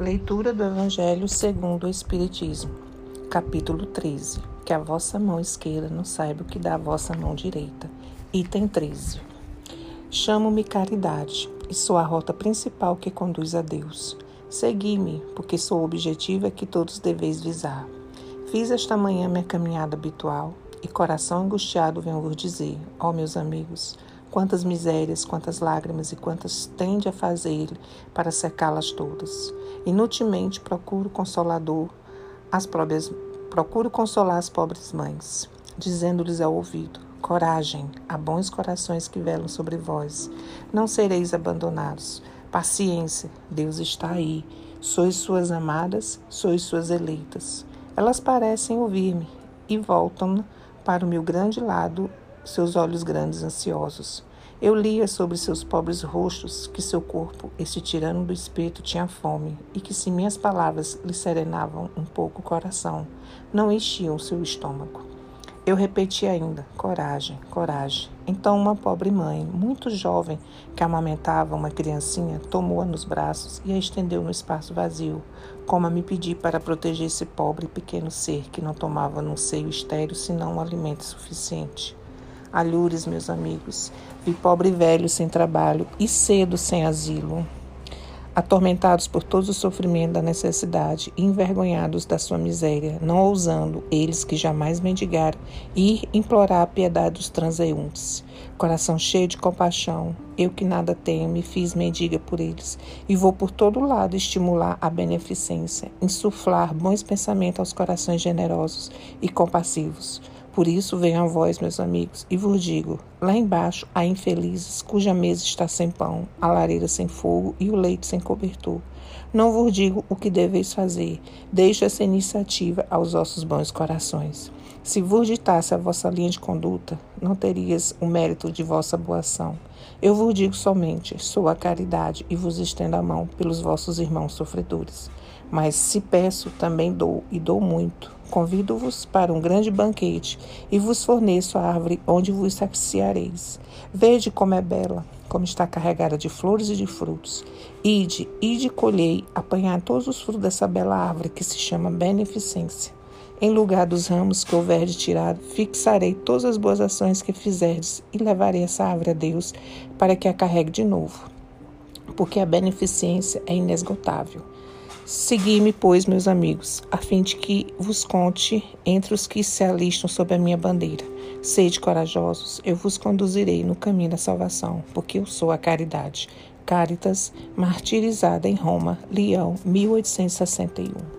Leitura do Evangelho segundo o Espiritismo, capítulo 13. Que a vossa mão esquerda não saiba o que dá a vossa mão direita. Item 13. Chamo-me caridade e sou a rota principal que conduz a Deus. Segui-me, porque sou o objetivo que todos deveis visar. Fiz esta manhã minha caminhada habitual e coração angustiado venho vos dizer, ó meus amigos, Quantas misérias, quantas lágrimas e quantas tende a fazer para secá-las todas. Inutilmente procuro consolador as próprias, procuro consolar as pobres mães, dizendo-lhes ao ouvido: Coragem, há bons corações que velam sobre vós. Não sereis abandonados. Paciência, Deus está aí. Sois suas amadas, sois suas eleitas. Elas parecem ouvir-me e voltam para o meu grande lado seus olhos grandes ansiosos. Eu lia sobre seus pobres rostos que seu corpo, este tirano do espírito, tinha fome, e que se minhas palavras lhe serenavam um pouco o coração, não enchiam seu estômago. Eu repeti ainda: coragem, coragem. Então, uma pobre mãe, muito jovem, que amamentava uma criancinha, tomou-a nos braços e a estendeu no espaço vazio, como a me pedir para proteger esse pobre pequeno ser que não tomava num seio estéril senão um alimento suficiente. Alhures, meus amigos, vi pobre velho sem trabalho e cedo sem asilo, atormentados por todo o sofrimento da necessidade e envergonhados da sua miséria, não ousando, eles que jamais mendigaram, ir implorar a piedade dos transeuntes. Coração cheio de compaixão, eu que nada tenho, me fiz mendiga por eles, e vou por todo lado estimular a beneficência, insuflar bons pensamentos aos corações generosos e compassivos por isso venho a vós, meus amigos, e vos digo: lá embaixo há infelizes cuja mesa está sem pão, a lareira sem fogo e o leito sem cobertor. Não vos digo o que deveis fazer, deixo essa iniciativa aos vossos bons corações. Se vos ditasse a vossa linha de conduta, não terias o mérito de vossa boa ação. Eu vos digo somente: sou a caridade e vos estendo a mão pelos vossos irmãos sofredores. Mas se peço, também dou, e dou muito. Convido-vos para um grande banquete e vos forneço a árvore onde vos saciareis. Vede como é bela, como está carregada de flores e de frutos. Ide, ide colhei, apanhar todos os frutos dessa bela árvore que se chama beneficência. Em lugar dos ramos que houver tirado, fixarei todas as boas ações que fizerdes e levarei essa árvore a Deus para que a carregue de novo, porque a beneficência é inesgotável. Segui-me, pois, meus amigos, a fim de que vos conte entre os que se alistam sob a minha bandeira. Sede corajosos, eu vos conduzirei no caminho da salvação, porque eu sou a caridade. Caritas, martirizada em Roma, Leão, 1861.